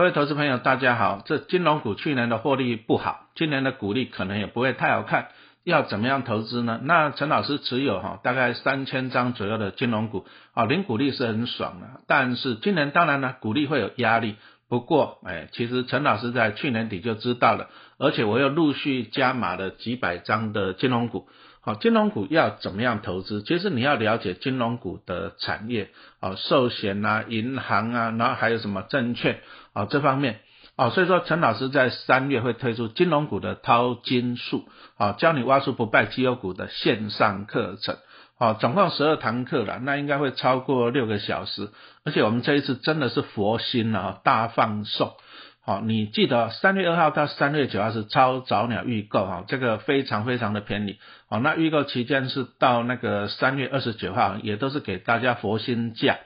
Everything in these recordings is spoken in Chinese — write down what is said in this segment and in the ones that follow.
各位投资朋友，大家好。这金融股去年的获利不好，今年的股利可能也不会太好看。要怎么样投资呢？那陈老师持有哈大概三千张左右的金融股，啊，零股利是很爽的。但是今年当然呢，股利会有压力。不过，哎，其实陈老师在去年底就知道了，而且我又陆续加码了几百张的金融股。好，金融股要怎么样投资？其实你要了解金融股的产业，啊，寿险啊，银行啊，然后还有什么证券啊这方面，啊，所以说陈老师在三月会推出金融股的淘金术，啊，教你挖出不败绩优股的线上课程，啊，总共十二堂课了，那应该会超过六个小时，而且我们这一次真的是佛心啊，大放送。好，你记得三月二号到三月九号是超早鸟预购哈，这个非常非常的便宜。好，那预购期间是到那个三月二十九号，也都是给大家佛心价，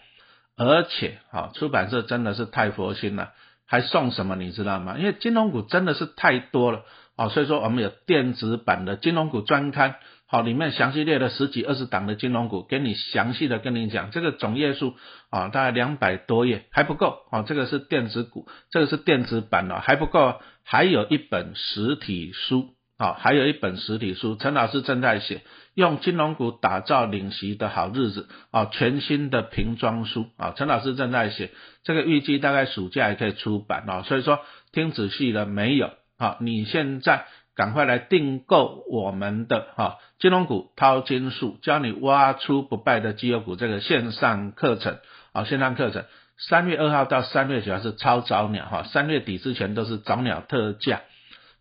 而且好出版社真的是太佛心了，还送什么你知道吗？因为金融股真的是太多了，哦，所以说我们有电子版的金融股专刊。好，里面详细列了十几二十档的金融股，给你详细的跟你讲，这个总页数啊，大概两百多页还不够啊，这个是电子股，这个是电子版的还不够，还有一本实体书啊，还有一本实体书，陈老师正在写，用金融股打造领席的好日子啊，全新的瓶装书啊，陈老师正在写，这个预计大概暑假也可以出版啊，所以说听仔细了没有啊？你现在。赶快来订购我们的哈金融股淘金术，教你挖出不败的绩优股这个线上课程啊，线上课程三月二号到三月九号是超早鸟哈，三月底之前都是早鸟特价，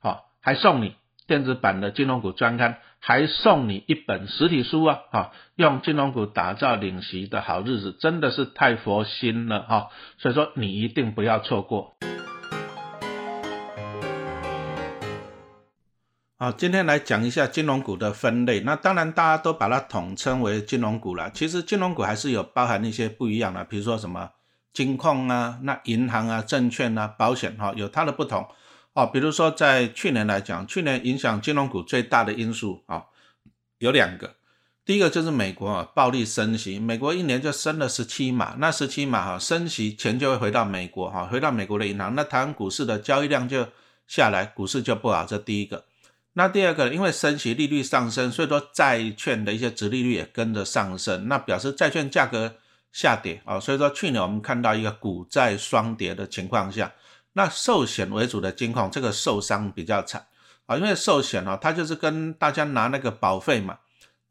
好，还送你电子版的金融股专刊，还送你一本实体书啊，哈，用金融股打造领席的好日子，真的是太佛心了哈，所以说你一定不要错过。好，今天来讲一下金融股的分类。那当然，大家都把它统称为金融股了。其实金融股还是有包含一些不一样的，比如说什么金控啊、那银行啊、证券啊、保险哈，有它的不同哦。比如说在去年来讲，去年影响金融股最大的因素啊，有两个。第一个就是美国啊，暴力升息，美国一年就升了十七码，那十七码哈，升息钱就会回到美国哈，回到美国的银行，那台湾股市的交易量就下来，股市就不好。这第一个。那第二个，因为升息利率上升，所以说债券的一些值利率也跟着上升，那表示债券价格下跌啊。所以说去年我们看到一个股债双跌的情况下，那寿险为主的金控这个受伤比较惨啊，因为寿险呢，它就是跟大家拿那个保费嘛，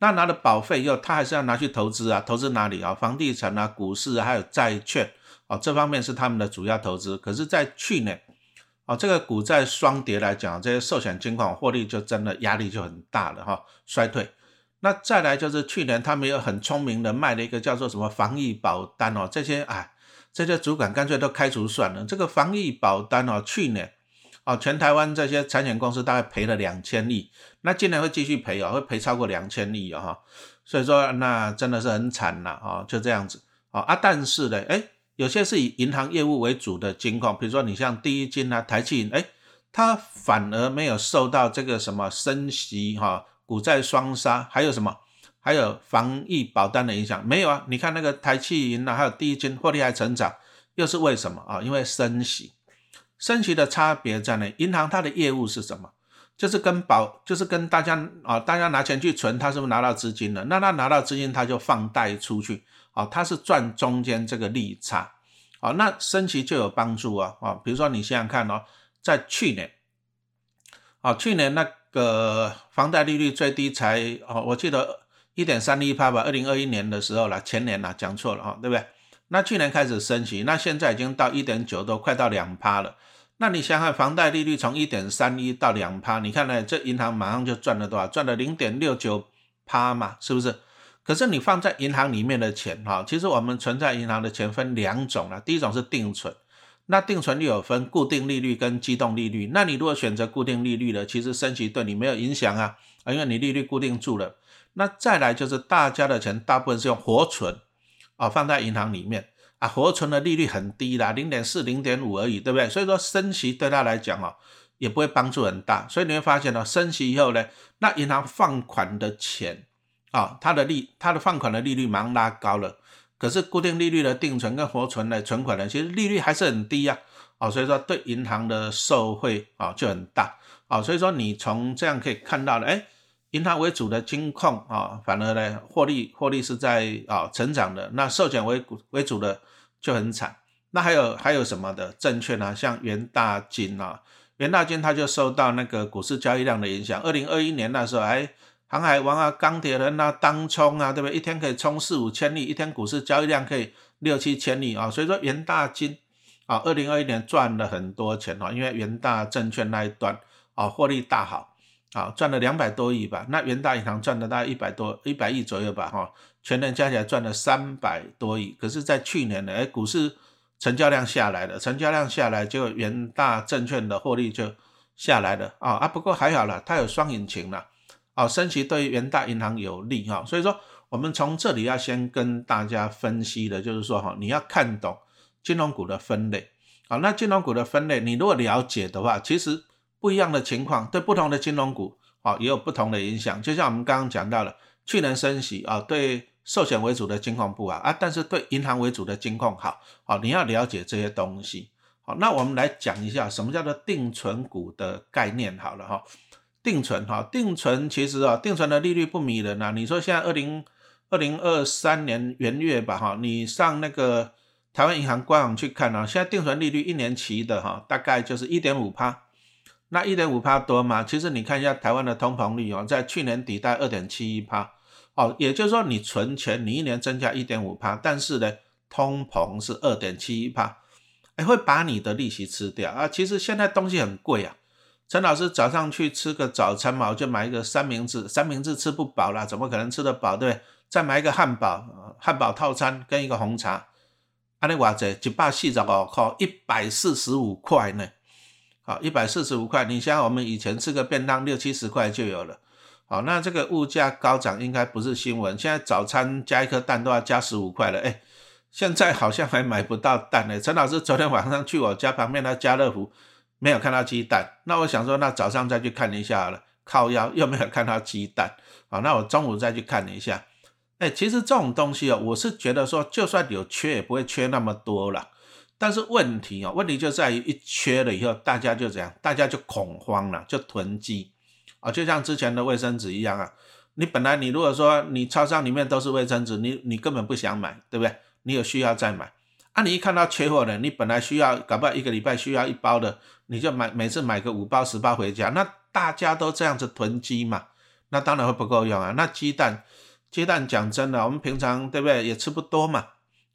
那拿了保费以后，它还是要拿去投资啊，投资哪里啊？房地产啊，股市还有债券啊，这方面是他们的主要投资。可是，在去年。哦，这个股债双跌来讲，这些寿险金矿获利就真的压力就很大了哈，衰退。那再来就是去年他们又很聪明的卖了一个叫做什么防疫保单哦，这些哎，这些主管干脆都开除算了。这个防疫保单哦，去年哦，全台湾这些产险公司大概赔了两千亿，那今年会继续赔哦，会赔超过两千亿哦，所以说那真的是很惨了啊，就这样子啊啊，但是呢，哎。有些是以银行业务为主的金矿，比如说你像第一金啊、台气银，哎，它反而没有受到这个什么升息哈、股债双杀，还有什么，还有防疫保单的影响没有啊？你看那个台气银啊，还有第一金获利还成长，又是为什么啊？因为升息，升息的差别在哪？银行它的业务是什么？就是跟保，就是跟大家啊，大家拿钱去存，他是不是拿到资金了？那他拿到资金，他就放贷出去。啊，它是赚中间这个利差，啊，那升息就有帮助啊，啊，比如说你想想看哦，在去年，啊，去年那个房贷利率最低才哦，我记得一点三一趴吧，二零二一年的时候了，前年了，讲错了哈，对不对？那去年开始升息，那现在已经到一点九都快到两趴了，那你想想，房贷利率从一点三一到两趴，你看呢，这银行马上就赚了多少？赚了零点六九趴嘛，是不是？可是你放在银行里面的钱，哈，其实我们存在银行的钱分两种了。第一种是定存，那定存率有分固定利率跟机动利率。那你如果选择固定利率的，其实升息对你没有影响啊，啊，因为你利率固定住了。那再来就是大家的钱大部分是用活存，啊，放在银行里面啊，活存的利率很低啦，零点四、零点五而已，对不对？所以说升息对他来讲哦，也不会帮助很大。所以你会发现呢，升息以后呢，那银行放款的钱。啊，它的利，它的放款的利率马上拉高了，可是固定利率的定存跟活存的存款呢，其实利率还是很低呀，哦，所以说对银行的受惠啊就很大，啊，所以说你从这样可以看到了，哎，银行为主的金控啊，反而呢获利获利是在啊成长的，那寿险为股为主的就很惨，那还有还有什么的证券啊，像元大金啊，元大金它就受到那个股市交易量的影响，二零二一年那时候哎。航海王啊，钢铁人啊，当冲啊，对不对？一天可以冲四五千亿，一天股市交易量可以六七千亿啊。所以说元大金啊，二零二一年赚了很多钱哦，因为元大证券那一段啊获利大好啊，赚了两百多亿吧。那元大银行赚了大概一百多一百亿左右吧，哈，全年加起来赚了三百多亿。可是，在去年呢，哎，股市成交量下来了，成交量下来，就元大证券的获利就下来了啊啊。不过还好了，它有双引擎了。好，升息对元大银行有利哈，所以说我们从这里要先跟大家分析的，就是说哈，你要看懂金融股的分类。好，那金融股的分类，你如果了解的话，其实不一样的情况对不同的金融股啊也有不同的影响。就像我们刚刚讲到了，去年升息啊，对寿险为主的金控不好啊，但是对银行为主的金控好。好，你要了解这些东西。好，那我们来讲一下什么叫做定存股的概念。好了哈。定存哈，定存其实啊，定存的利率不迷人呐。你说现在二零二零二三年元月吧哈，你上那个台湾银行官网去看啊，现在定存利率一年期的哈，大概就是一点五趴。那一点五趴多吗？其实你看一下台湾的通膨率哦，在去年底在二点七一趴哦，也就是说你存钱，你一年增加一点五趴，但是呢，通膨是二点七一趴，哎，会把你的利息吃掉啊。其实现在东西很贵啊。陈老师早上去吃个早餐嘛，我就买一个三明治，三明治吃不饱啦，怎么可能吃得饱，对不对？再买一个汉堡，汉堡套餐跟一个红茶，安尼话者一百四十五块，一百四十五块呢。好，一百四十五块，你像我们以前吃个便当六七十块就有了。好，那这个物价高涨应该不是新闻，现在早餐加一颗蛋都要加十五块了，哎，现在好像还买不到蛋呢。陈老师昨天晚上去我家旁边的家乐福。没有看到鸡蛋，那我想说，那早上再去看一下了。靠腰又没有看到鸡蛋，好，那我中午再去看一下。哎，其实这种东西哦，我是觉得说，就算有缺，也不会缺那么多了。但是问题哦，问题就在于一缺了以后，大家就这样，大家就恐慌了，就囤积啊，就像之前的卫生纸一样啊。你本来你如果说你超商里面都是卫生纸，你你根本不想买，对不对？你有需要再买。啊，你一看到缺货了，你本来需要，搞不好一个礼拜需要一包的，你就买，每次买个五包十包回家，那大家都这样子囤积嘛，那当然会不够用啊。那鸡蛋，鸡蛋讲真的，我们平常对不对也吃不多嘛，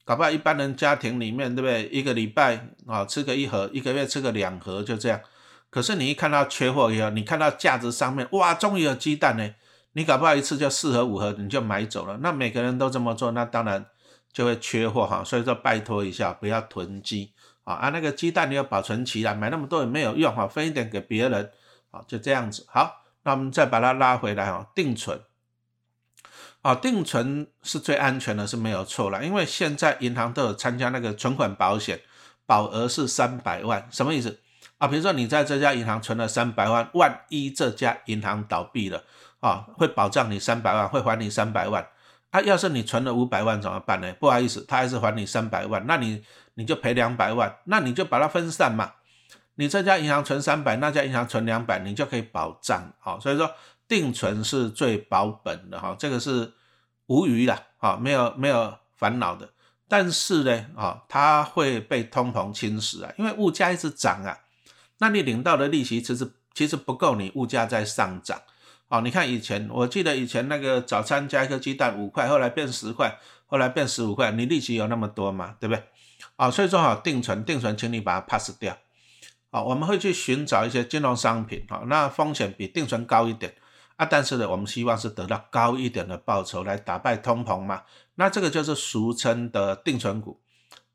搞不好一般人家庭里面对不对，一个礼拜啊吃个一盒，一个月吃个两盒就这样。可是你一看到缺货以后，你看到架子上面哇，终于有鸡蛋呢，你搞不好一次就四盒五盒你就买走了。那每个人都这么做，那当然。就会缺货哈，所以说拜托一下，不要囤积啊！啊，那个鸡蛋你要保存起来，买那么多也没有用哈，分一点给别人啊，就这样子。好，那我们再把它拉回来哦，定存啊，定存是最安全的，是没有错了，因为现在银行都有参加那个存款保险，保额是三百万，什么意思啊？比如说你在这家银行存了三百万，万一这家银行倒闭了啊，会保障你三百万，会还你三百万。啊，要是你存了五百万怎么办呢？不好意思，他还是还你三百万，那你你就赔两百万，那你就把它分散嘛。你这家银行存三百，那家银行存两百，你就可以保障。好，所以说定存是最保本的哈，这个是无余的哈，没有没有烦恼的。但是呢，啊，它会被通膨侵蚀啊，因为物价一直涨啊，那你领到的利息其实其实不够你物价在上涨。好，你看以前，我记得以前那个早餐加一颗鸡蛋五块，后来变十块，后来变十五块，你利息有那么多吗？对不对？啊，所以说哈，定存定存，请你把它 pass 掉。好，我们会去寻找一些金融商品，哈，那风险比定存高一点啊，但是呢，我们希望是得到高一点的报酬来打败通膨嘛。那这个就是俗称的定存股。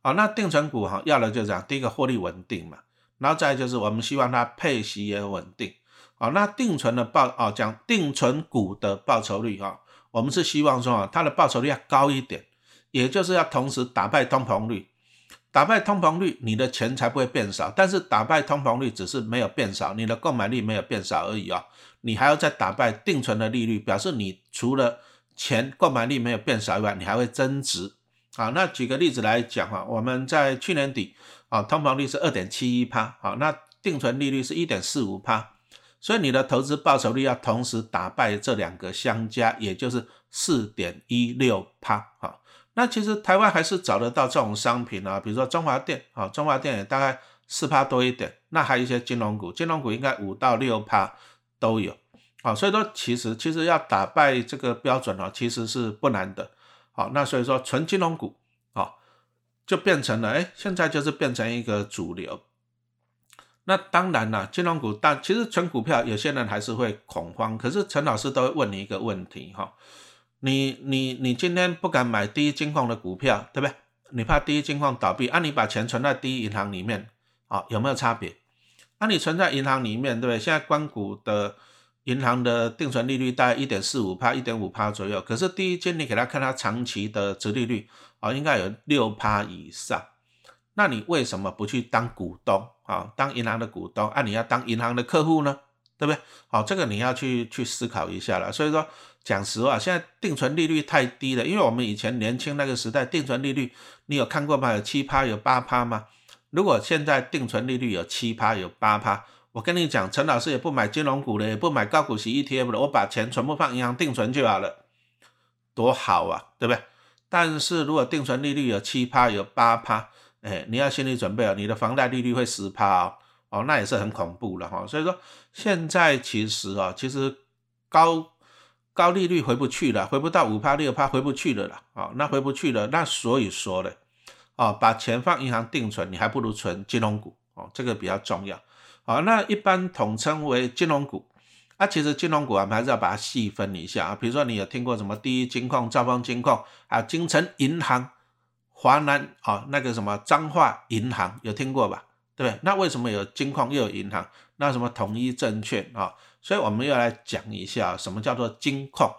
好，那定存股哈，要的就这样，第一个获利稳定嘛，然后再就是我们希望它配息也稳定。好，那定存的报啊，讲定存股的报酬率哈，我们是希望说啊，它的报酬率要高一点，也就是要同时打败通膨率，打败通膨率，你的钱才不会变少。但是打败通膨率只是没有变少，你的购买力没有变少而已啊，你还要再打败定存的利率，表示你除了钱购买力没有变少以外，你还会增值啊，那举个例子来讲哈，我们在去年底啊，通膨率是二点七一帕，好，那定存利率是一点四五帕，所以你的投资报酬率要同时打败这两个相加，也就是四点一六趴，好，那其实台湾还是找得到这种商品啊，比如说中华电，啊，中华电也大概四趴多一点，那还有一些金融股，金融股应该五到六趴都有，好，所以说其实其实要打败这个标准啊，其实是不难的。好，那所以说纯金融股，啊，就变成了，哎，现在就是变成一个主流。那当然了，金融股，但其实纯股票，有些人还是会恐慌。可是陈老师都会问你一个问题，哈，你你你今天不敢买第一金矿的股票，对不对？你怕第一金矿倒闭，啊，你把钱存在第一银行里面，啊，有没有差别？啊，你存在银行里面，对不对？现在关股的。银行的定存利率大概一点四五帕、一点五帕左右，可是第一间你给他看他长期的值利率啊，应该有六帕以上。那你为什么不去当股东啊？当银行的股东啊？你要当银行的客户呢？对不对？好，这个你要去去思考一下了。所以说，讲实话，现在定存利率太低了，因为我们以前年轻那个时代，定存利率你有看过吗？有七趴、有八趴吗？如果现在定存利率有七趴、有八趴。我跟你讲，陈老师也不买金融股了，也不买高股息 ETF 了，我把钱全部放银行定存就好了，多好啊，对不对？但是如果定存利率有七趴、有八趴，哎，你要心理准备啊，你的房贷利率会十趴哦，哦，那也是很恐怖了哈。所以说现在其实啊，其实高高利率回不去了，回不到五趴六趴，回不去了啦，啊，那回不去了，那所以说呢，啊，把钱放银行定存，你还不如存金融股哦，这个比较重要。好，那一般统称为金融股。那其实金融股，我们还是要把它细分一下啊。比如说，你有听过什么第一金矿、兆丰金矿啊、金城银行、华南啊，那个什么彰化银行，有听过吧？对不对？那为什么有金矿又有银行？那什么统一证券啊？所以我们要来讲一下什么叫做金矿。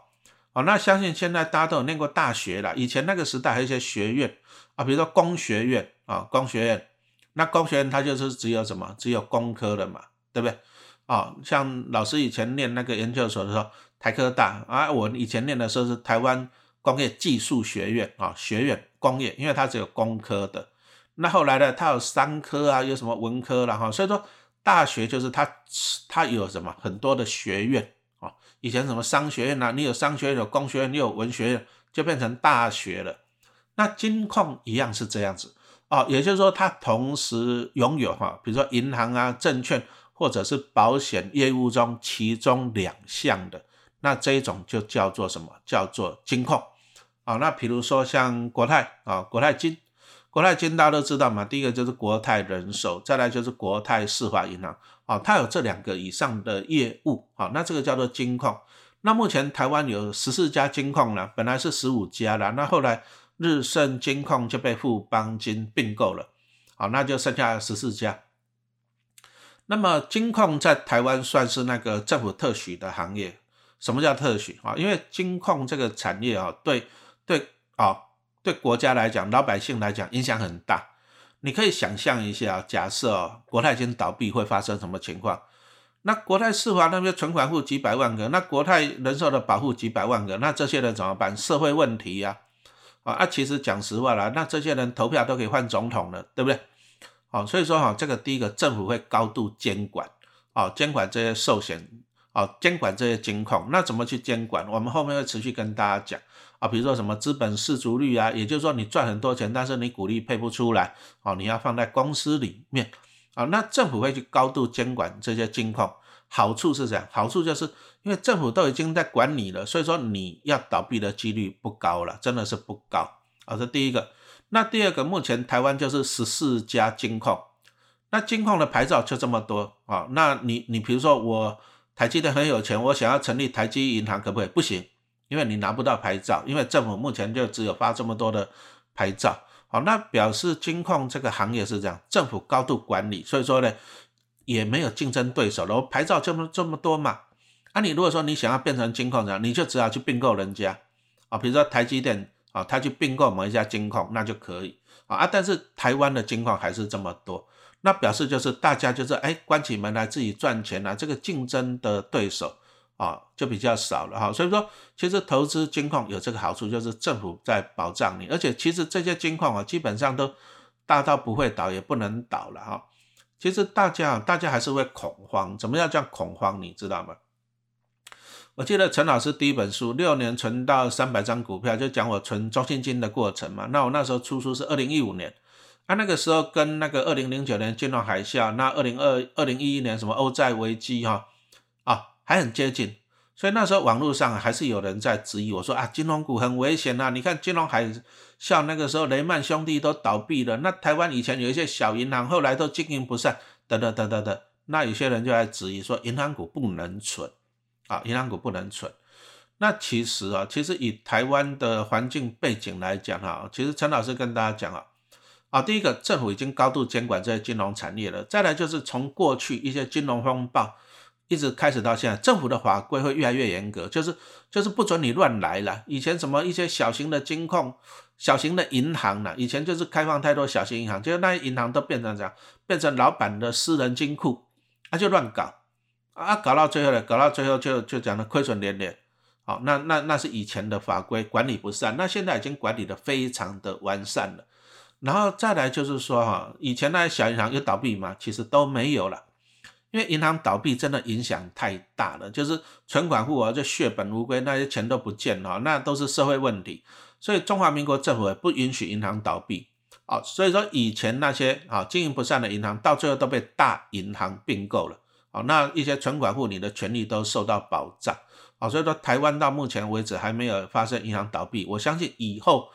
哦，那相信现在大家都有念过大学了。以前那个时代还有一些学院啊，比如说工学院啊，工学院。那工学院它就是只有什么，只有工科的嘛，对不对？啊，像老师以前念那个研究所的时候，台科大啊，我以前念的时候是台湾工业技术学院啊，学院工业，因为它只有工科的。那后来呢，它有商科啊，有什么文科了哈，所以说大学就是它它有什么很多的学院啊。以前什么商学院啊，你有商学院，有工学院，你有文学院，就变成大学了。那金矿一样是这样子。哦，也就是说，它同时拥有哈，比如说银行啊、证券或者是保险业务中其中两项的，那这一种就叫做什么？叫做金控。啊，那比如说像国泰啊，国泰金，国泰金大家都知道嘛，第一个就是国泰人寿，再来就是国泰世华银行。啊，它有这两个以上的业务，啊，那这个叫做金控。那目前台湾有十四家金控了，本来是十五家了，那后来。日盛金控就被富邦金并购了，好，那就剩下十四家。那么金控在台湾算是那个政府特许的行业。什么叫特许啊？因为金控这个产业啊，对对啊，对国家来讲，老百姓来讲影响很大。你可以想象一下，假设国泰金倒闭会发生什么情况？那国泰世华那边存款户几百万个，那国泰人寿的保护几百万个，那这些人怎么办？社会问题呀。啊，啊，其实讲实话啦，那这些人投票都可以换总统了，对不对？好，所以说哈，这个第一个政府会高度监管，啊，监管这些寿险，啊，监管这些金控，那怎么去监管？我们后面会持续跟大家讲，啊，比如说什么资本市足率啊，也就是说你赚很多钱，但是你股利配不出来，哦，你要放在公司里面，啊，那政府会去高度监管这些金控。好处是这样，好处就是因为政府都已经在管你了，所以说你要倒闭的几率不高了，真的是不高。啊，这第一个。那第二个，目前台湾就是十四家金控，那金控的牌照就这么多啊。那你你比如说我台积电很有钱，我想要成立台积银行可不可以？不行，因为你拿不到牌照，因为政府目前就只有发这么多的牌照。好，那表示金控这个行业是这样，政府高度管理，所以说呢。也没有竞争对手了，牌照这么这么多嘛？啊，你如果说你想要变成金控人，你就只好去并购人家啊，比如说台积电啊，他去并购某一家金控，那就可以啊。但是台湾的金矿还是这么多，那表示就是大家就是哎关起门来自己赚钱啊，这个竞争的对手啊，就比较少了哈。所以说，其实投资金矿有这个好处，就是政府在保障你，而且其实这些金矿啊，基本上都大到不会倒，也不能倒了哈。其实大家啊大家还是会恐慌，怎么样叫恐慌？你知道吗？我记得陈老师第一本书《六年存到三百张股票》，就讲我存中信金的过程嘛。那我那时候出书是二零一五年，啊，那个时候跟那个二零零九年金融海啸，那二零二二零一一年什么欧债危机哈，还很接近。所以那时候网络上还是有人在质疑我说啊，金融股很危险呐。你看金融海啸那个时候，雷曼兄弟都倒闭了，那台湾以前有一些小银行，后来都经营不善，等等等等等。那有些人就在质疑说，银行股不能存。啊，银行股不能存。那其实啊，其实以台湾的环境背景来讲哈，其实陈老师跟大家讲啊，啊，第一个政府已经高度监管这些金融产业了。再来就是从过去一些金融风暴一直开始到现在，政府的法规会越来越严格，就是就是不准你乱来了。以前什么一些小型的金控、小型的银行呢？以前就是开放太多小型银行，就是那些银行都变成这样，变成老板的私人金库，那就乱搞。啊，搞到最后呢，搞到最后就就讲的亏损连连，好，那那那是以前的法规管理不善，那现在已经管理的非常的完善了。然后再来就是说哈，以前那些小银行有倒闭吗？其实都没有了，因为银行倒闭真的影响太大了，就是存款户啊就血本无归，那些钱都不见了，那都是社会问题。所以中华民国政府也不允许银行倒闭，啊，所以说以前那些啊经营不善的银行，到最后都被大银行并购了。好，那一些存款户，你的权利都受到保障。好，所以说台湾到目前为止还没有发生银行倒闭，我相信以后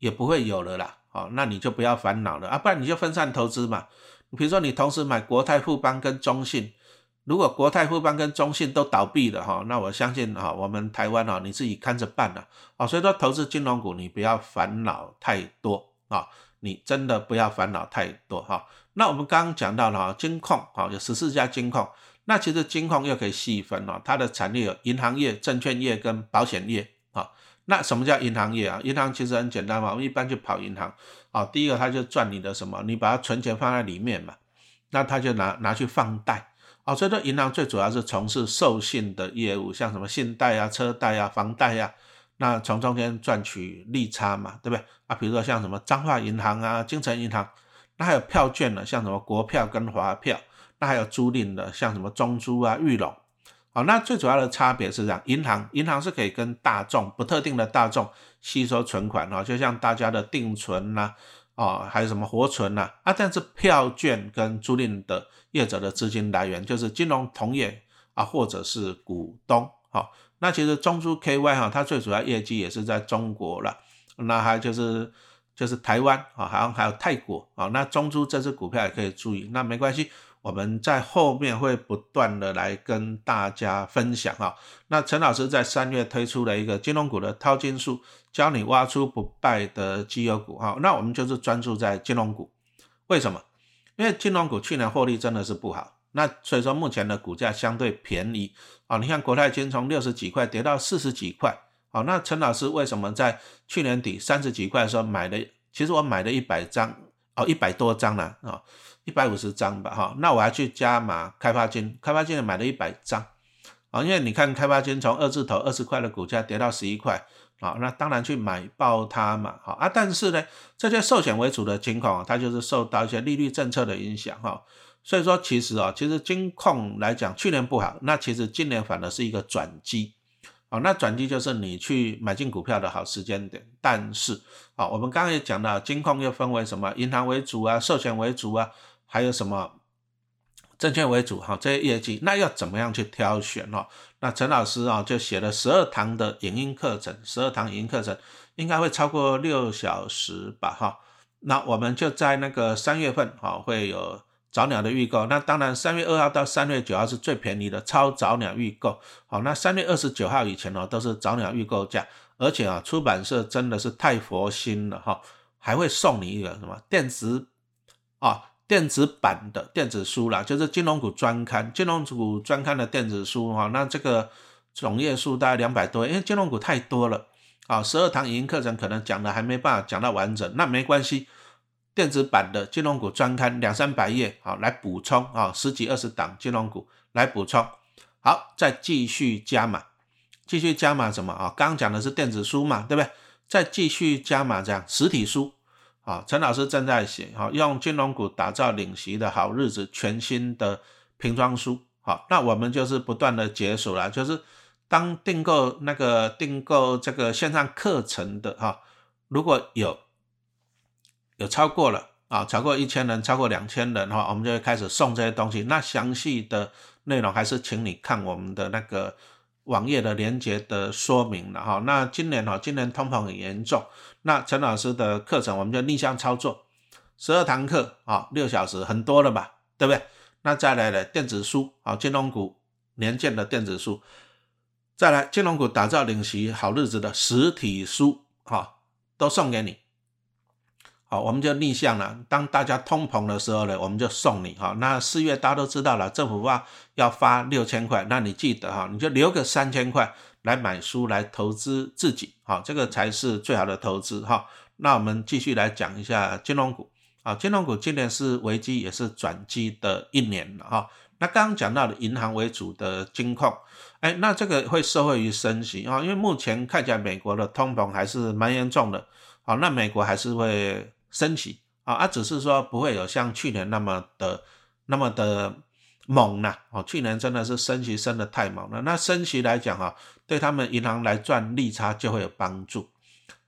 也不会有了啦。好，那你就不要烦恼了啊，不然你就分散投资嘛。比如说你同时买国泰富邦跟中信，如果国泰富邦跟中信都倒闭了哈，那我相信哈，我们台湾啊，你自己看着办了。啊，所以说投资金融股你不要烦恼太多啊，你真的不要烦恼太多哈。那我们刚刚讲到了哈，金控啊，有十四家金控。那其实金控又可以细分了，它的产业有银行业、证券业跟保险业啊。那什么叫银行业啊？银行其实很简单嘛，我们一般就跑银行啊。第一个，他就赚你的什么？你把它存钱放在里面嘛，那他就拿拿去放贷啊。所以说，银行最主要是从事授信的业务，像什么信贷啊、车贷啊、房贷啊，那从中间赚取利差嘛，对不对啊？比如说像什么彰化银行啊、金城银行。那还有票券的，像什么国票跟华票，那还有租赁的，像什么中租啊、玉龙，好，那最主要的差别是这样，银行银行是可以跟大众不特定的大众吸收存款哦，就像大家的定存呐，哦，还有什么活存呐，啊，但是票券跟租赁的业者的资金来源就是金融同业啊，或者是股东，好，那其实中珠 KY 哈，它最主要业绩也是在中国了，那还就是。就是台湾啊，好像还有泰国啊，那中珠这只股票也可以注意，那没关系，我们在后面会不断的来跟大家分享啊。那陈老师在三月推出了一个金融股的淘金术，教你挖出不败的绩优股哈。那我们就是专注在金融股，为什么？因为金融股去年获利真的是不好，那所以说目前的股价相对便宜啊。你看国泰金从六十几块跌到四十几块。好，那陈老师为什么在去年底三十几块的时候买的？其实我买了一百张，哦，一百多张了啊，一百五十张吧，哈。那我还去加码开发金，开发金也买了一百张，啊，因为你看开发金从二字头二十块的股价跌到十一块，啊，那当然去买爆它嘛，好啊。但是呢，这些寿险为主的金矿，它就是受到一些利率政策的影响，哈。所以说，其实啊，其实金矿来讲，去年不好，那其实今年反而是一个转机。好，那转机就是你去买进股票的好时间点。但是，好，我们刚刚也讲到，金控又分为什么？银行为主啊，寿险为主啊，还有什么证券为主？哈，这些业绩，那要怎么样去挑选？哈，那陈老师啊，就写了十二堂的影音课程，十二堂影音课程应该会超过六小时吧？哈，那我们就在那个三月份，哈，会有。早鸟的预购，那当然三月二号到三月九号是最便宜的超早鸟预购。好，那三月二十九号以前哦都是早鸟预购价，而且啊出版社真的是太佛心了哈，还会送你一个什么电子啊电子版的电子书啦，就是金融股专刊，金融股专刊的电子书哈，那这个总页数大概两百多，因为金融股太多了啊，十二堂语音课程可能讲的还没办法讲到完整，那没关系。电子版的金融股专刊两三百页，好来补充啊，十几二十档金融股来补充，好，再继续加码，继续加码什么啊？刚刚讲的是电子书嘛，对不对？再继续加码这样实体书啊，陈老师正在写哈，用金融股打造领席的好日子全新的瓶装书。好，那我们就是不断的解锁了，就是当订购那个订购这个线上课程的哈，如果有有超过了啊，超过一千人，超过两千人哈，我们就会开始送这些东西。那详细的内容还是请你看我们的那个。网页的连接的说明了哈，那今年哈，今年通膨很严重，那陈老师的课程我们就逆向操作，十二堂课啊，六小时很多了吧，对不对？那再来的电子书啊，金融股年鉴的电子书，再来金融股打造领席好日子的实体书哈，都送给你。好，我们就逆向了。当大家通膨的时候呢，我们就送你哈。那四月大家都知道了，政府发要发六千块，那你记得哈，你就留个三千块来买书来投资自己，好，这个才是最好的投资哈。那我们继续来讲一下金融股啊，金融股今年是危机也是转机的一年了哈。那刚刚讲到的银行为主的金控，哎，那这个会受惠于升息啊，因为目前看起来美国的通膨还是蛮严重的，好，那美国还是会。升息啊，啊，只是说不会有像去年那么的那么的猛呐，哦，去年真的是升息升的太猛了。那升息来讲啊，对他们银行来赚利差就会有帮助。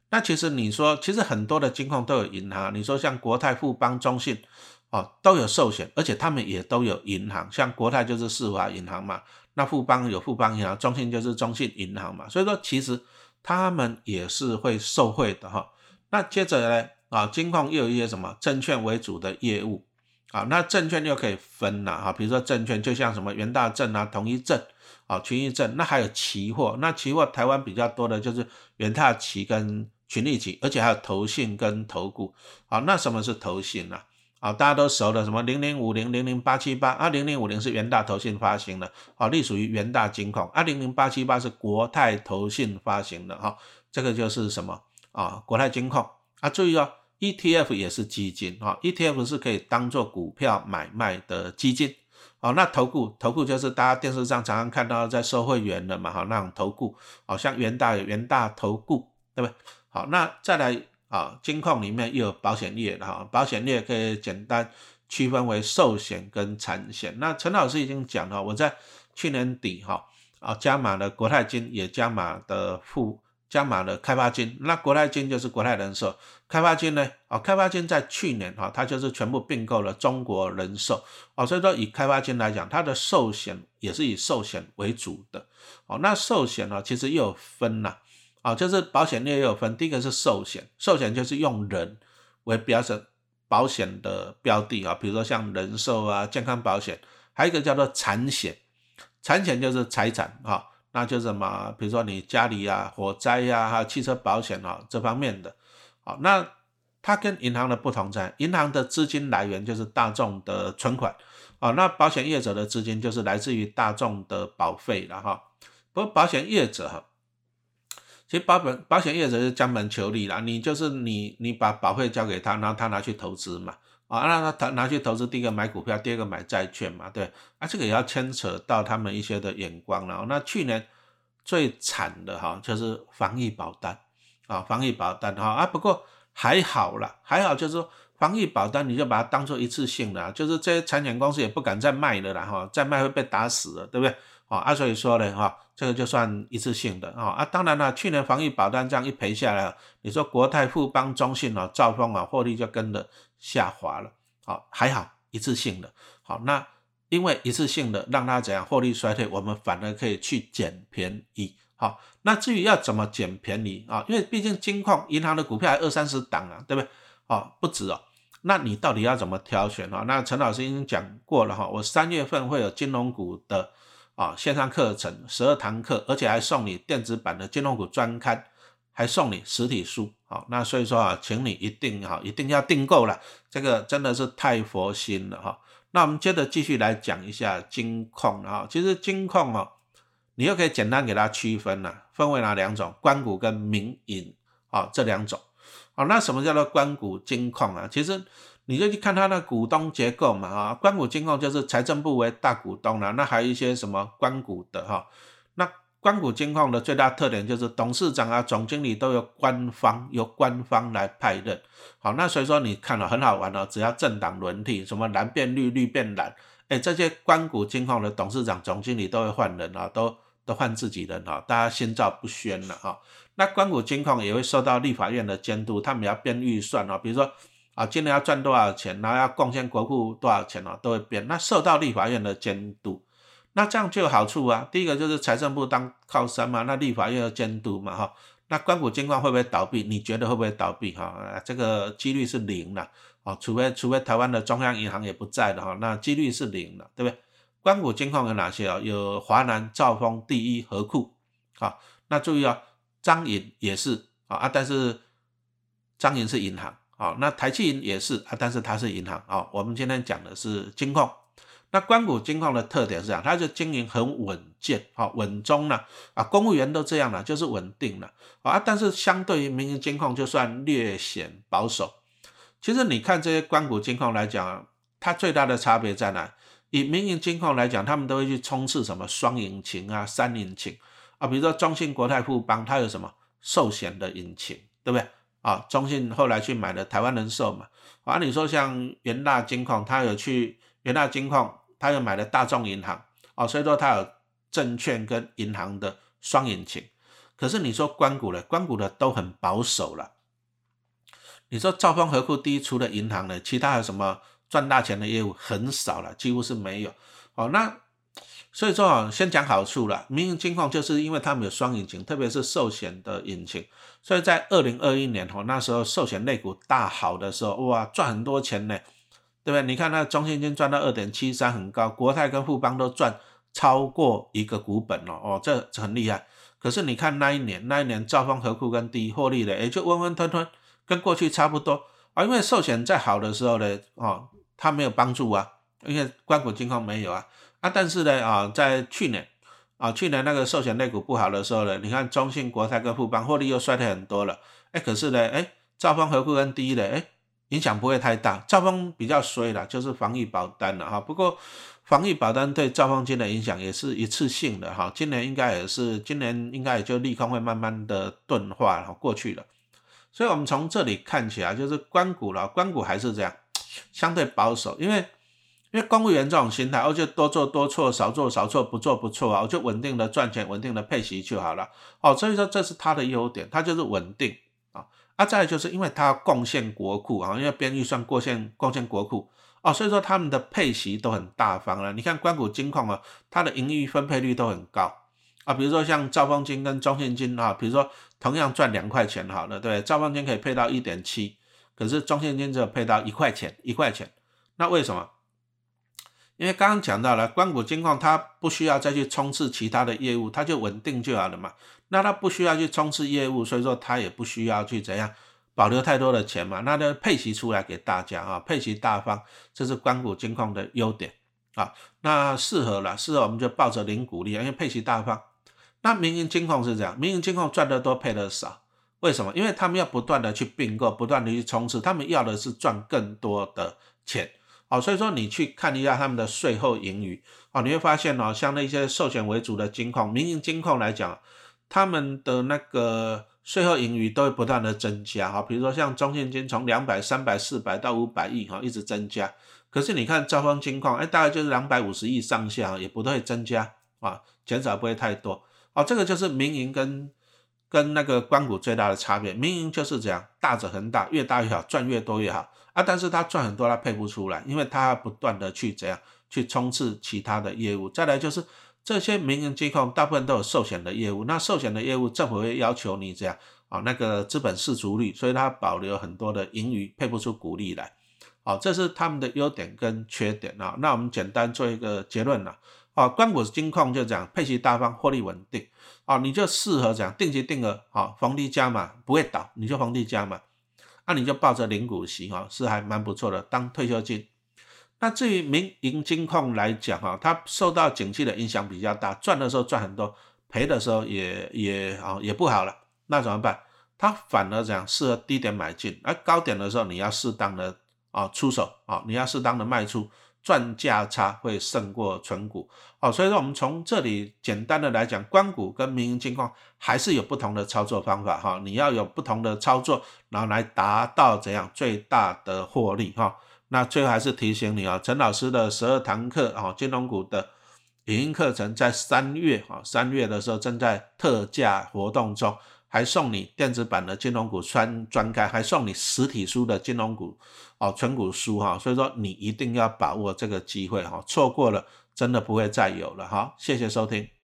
那其实你说，其实很多的金控都有银行，你说像国泰、富邦、中信，哦，都有寿险，而且他们也都有银行，像国泰就是世华银行嘛，那富邦有富邦银行，中信就是中信银行嘛，所以说其实他们也是会受惠的哈。那接着呢？啊，金矿又有一些什么证券为主的业务啊？那证券又可以分了啊，比如说证券就像什么元大证啊、统一证啊、群益证，那还有期货。那期货台湾比较多的就是元大期跟群力期，而且还有投信跟投股。好，那什么是投信呢？啊，大家都熟的什么零零五零、零零八七八啊，零零五零是元大投信发行的，啊，隶属于元大金矿啊，零零八七八是国泰投信发行的哈，这个就是什么啊？国泰金矿啊，注意哦。ETF 也是基金啊，ETF 是可以当做股票买卖的基金哦。那投顾，投顾就是大家电视上常常看到在收会员的嘛，哈，那种投顾，好像元大元大投顾，对不对？好，那再来啊，金矿里面又有保险业的哈，保险业可以简单区分为寿险跟产险。那陈老师已经讲了，我在去年底哈啊加码了国泰金，也加码的富。加码了开发金，那国泰金就是国泰人寿，开发金呢？啊，开发金在去年哈，它就是全部并购了中国人寿，哦，所以说以开发金来讲，它的寿险也是以寿险为主的，哦，那寿险呢，其实又有分呐，啊，就是保险业也有分，第一个是寿险，寿险就是用人为标准保险的标的啊，比如说像人寿啊、健康保险，还有一个叫做产险，产险就是财产啊。那就什么，比如说你家里啊，火灾呀，还有汽车保险啊这方面的，好，那它跟银行的不同在，银行的资金来源就是大众的存款，啊，那保险业者的资金就是来自于大众的保费了哈。不过保险业者哈，其实保本保险业者是将本求利啦，你就是你你把保费交给他，然后他拿去投资嘛。啊，那他拿去投资，第一个买股票，第二个买债券嘛，对，啊，这个也要牵扯到他们一些的眼光了。那去年最惨的哈，就是防疫保单啊，防疫保单哈啊，不过还好了，还好就是说防疫保单你就把它当做一次性的，就是这些产险公司也不敢再卖了啦哈，再卖会被打死了，对不对？啊，所以说呢哈，这个就算一次性的啊啊，当然了，去年防疫保单这样一赔下来，你说国泰、富邦、中信啊、兆丰啊，获利就跟着。下滑了，好还好一次性的，好那因为一次性的让它怎样获利衰退，我们反而可以去捡便宜，好那至于要怎么捡便宜啊？因为毕竟金矿银行的股票还二三十档啊，对不对？哦不止哦，那你到底要怎么挑选啊？那陈老师已经讲过了哈，我三月份会有金融股的啊线上课程十二堂课，而且还送你电子版的金融股专刊。还送你实体书，好，那所以说啊，请你一定哈，一定要订购了，这个真的是太佛心了哈。那我们接着继续来讲一下金控啊，其实金控哦，你又可以简单给它区分了，分为哪两种？关股跟民营啊这两种。好，那什么叫做关股金控啊？其实你就去看它的股东结构嘛，啊，关谷金控就是财政部为大股东了，那还有一些什么关谷的哈，那关谷金控的最大特点就是董事长啊、总经理都由官方由官方来派任，好，那所以说你看了很好玩哦，只要政党轮替，什么蓝变绿，绿变蓝，哎，这些关谷金控的董事长、总经理都会换人啊，都都换自己人啊，大家心照不宣了哈。那关谷金控也会受到立法院的监督，他们要编预算哦，比如说。啊，今年要赚多少钱，然后要贡献国库多少钱啊，都会变。那受到立法院的监督，那这样就有好处啊。第一个就是财政部当靠山嘛，那立法院要监督嘛，哈。那关谷金矿会不会倒闭？你觉得会不会倒闭？哈，这个几率是零了，哦，除非除非台湾的中央银行也不在的哈，那几率是零了，对不对？关谷金矿有哪些啊？有华南兆丰第一河库，啊，那注意啊，张银也是啊，但是张银是银行。啊，那台气银也是啊，但是它是银行啊。我们今天讲的是金矿。那关谷金矿的特点是这样，它就经营很稳健，好稳中呢啊，公务员都这样了，就是稳定了啊。但是相对于民营金矿，就算略显保守。其实你看这些关谷金矿来讲，它最大的差别在哪？以民营金矿来讲，他们都会去冲刺什么双引擎啊、三引擎啊，比如说中信、国泰、富邦，它有什么寿险的引擎，对不对？啊，中信后来去买了台湾人寿嘛，啊，你说像元大金矿，它有去元大金矿，他又买了大众银行，哦，所以说他有证券跟银行的双引擎。可是你说关谷的，关谷的都很保守了。你说兆丰和库第一，除了银行呢，其他有什么赚大钱的业务很少了，几乎是没有。哦，那。所以说啊，先讲好处了。民营金矿就是因为他们有双引擎，特别是寿险的引擎，所以在二零二一年哦，那时候寿险类股大好的时候，哇，赚很多钱呢，对不对？你看那中信金赚到二点七三，很高，国泰跟富邦都赚超过一个股本了，哦，这很厉害。可是你看那一年，那一年兆丰和库跟第一获利的，也就温温吞吞，跟过去差不多啊。因为寿险在好的时候呢，哦，它没有帮助啊，因为关谷金矿没有啊。啊，但是呢，啊，在去年，啊，去年那个寿险类股不好的时候呢，你看中信、国泰跟富邦获利又衰退很多了，哎，可是呢，哎，兆丰和库跟第一的，哎，影响不会太大。兆丰比较衰了，就是防疫保单了哈。不过防疫保单对兆丰金的影响也是一次性的哈，今年应该也是，今年应该也就利空会慢慢的钝化了过去了。所以我们从这里看起来，就是关谷了，关谷还是这样，相对保守，因为。因为公务员这种心态，我就多做多错，少做少错，不做不错啊，我就稳定的赚钱，稳定的配息就好了。哦，所以说这是他的优点，他就是稳定啊。啊，再就是因为他贡献国库啊，因为编预算过线贡献国库哦，所以说他们的配息都很大方了。你看关谷金矿啊，它的盈余分配率都很高啊。比如说像兆丰金跟中信金啊，比如说同样赚两块钱好了，对，兆丰金可以配到一点七，可是中信金只有配到一块钱，一块钱，那为什么？因为刚刚讲到了，关谷金矿它不需要再去冲刺其他的业务，它就稳定就好了嘛。那他不需要去冲刺业务，所以说他也不需要去怎样保留太多的钱嘛。那就配息出来给大家啊，配息大方，这是关谷金矿的优点啊。那适合了，适合我们就抱着零股利，因为配息大方。那民营金矿是这样，民营金矿赚得多，配得少，为什么？因为他们要不断的去并购，不断的去冲刺，他们要的是赚更多的钱。哦，所以说你去看一下他们的税后盈余，哦，你会发现哦，像那些寿险为主的金矿、民营金矿来讲，他们的那个税后盈余都会不断的增加，哈，比如说像中信金从两百、三百、四百到五百亿，哈，一直增加。可是你看兆丰金矿，哎，大概就是两百五十亿上下，也不会增加，啊，减少不会太多。啊，这个就是民营跟跟那个光谷最大的差别，民营就是这样，大者恒大，越大越好，赚越多越好。啊，但是他赚很多，他配不出来，因为他不断的去怎样去冲刺其他的业务。再来就是这些民营机构大部分都有寿险的业务，那寿险的业务政府会要求你这样啊，那个资本市足率，所以它保留很多的盈余，配不出股利来。好，这是他们的优点跟缺点啊。那我们简单做一个结论了。啊，关谷金矿就讲配息大方，获利稳定。啊，你就适合讲定期定额，好，逢低加码，不会倒，你就逢低加码。那你就抱着零股息哈，是还蛮不错的，当退休金。那至于民营金控来讲哈，它受到景气的影响比较大，赚的时候赚很多，赔的时候也也啊也不好了。那怎么办？它反而讲适合低点买进，而高点的时候你要适当的啊出手啊，你要适当的卖出，赚价差会胜过纯股哦。所以说，我们从这里简单的来讲，关股跟民营金矿还是有不同的操作方法哈。你要有不同的操作，然后来达到怎样最大的获利哈。那最后还是提醒你啊，陈老师的十二堂课啊，金融股的影音课程在三月啊，三月的时候正在特价活动中。还送你电子版的金融股专专刊，还送你实体书的金融股哦纯股书哈，所以说你一定要把握这个机会哈，错过了真的不会再有了哈，谢谢收听。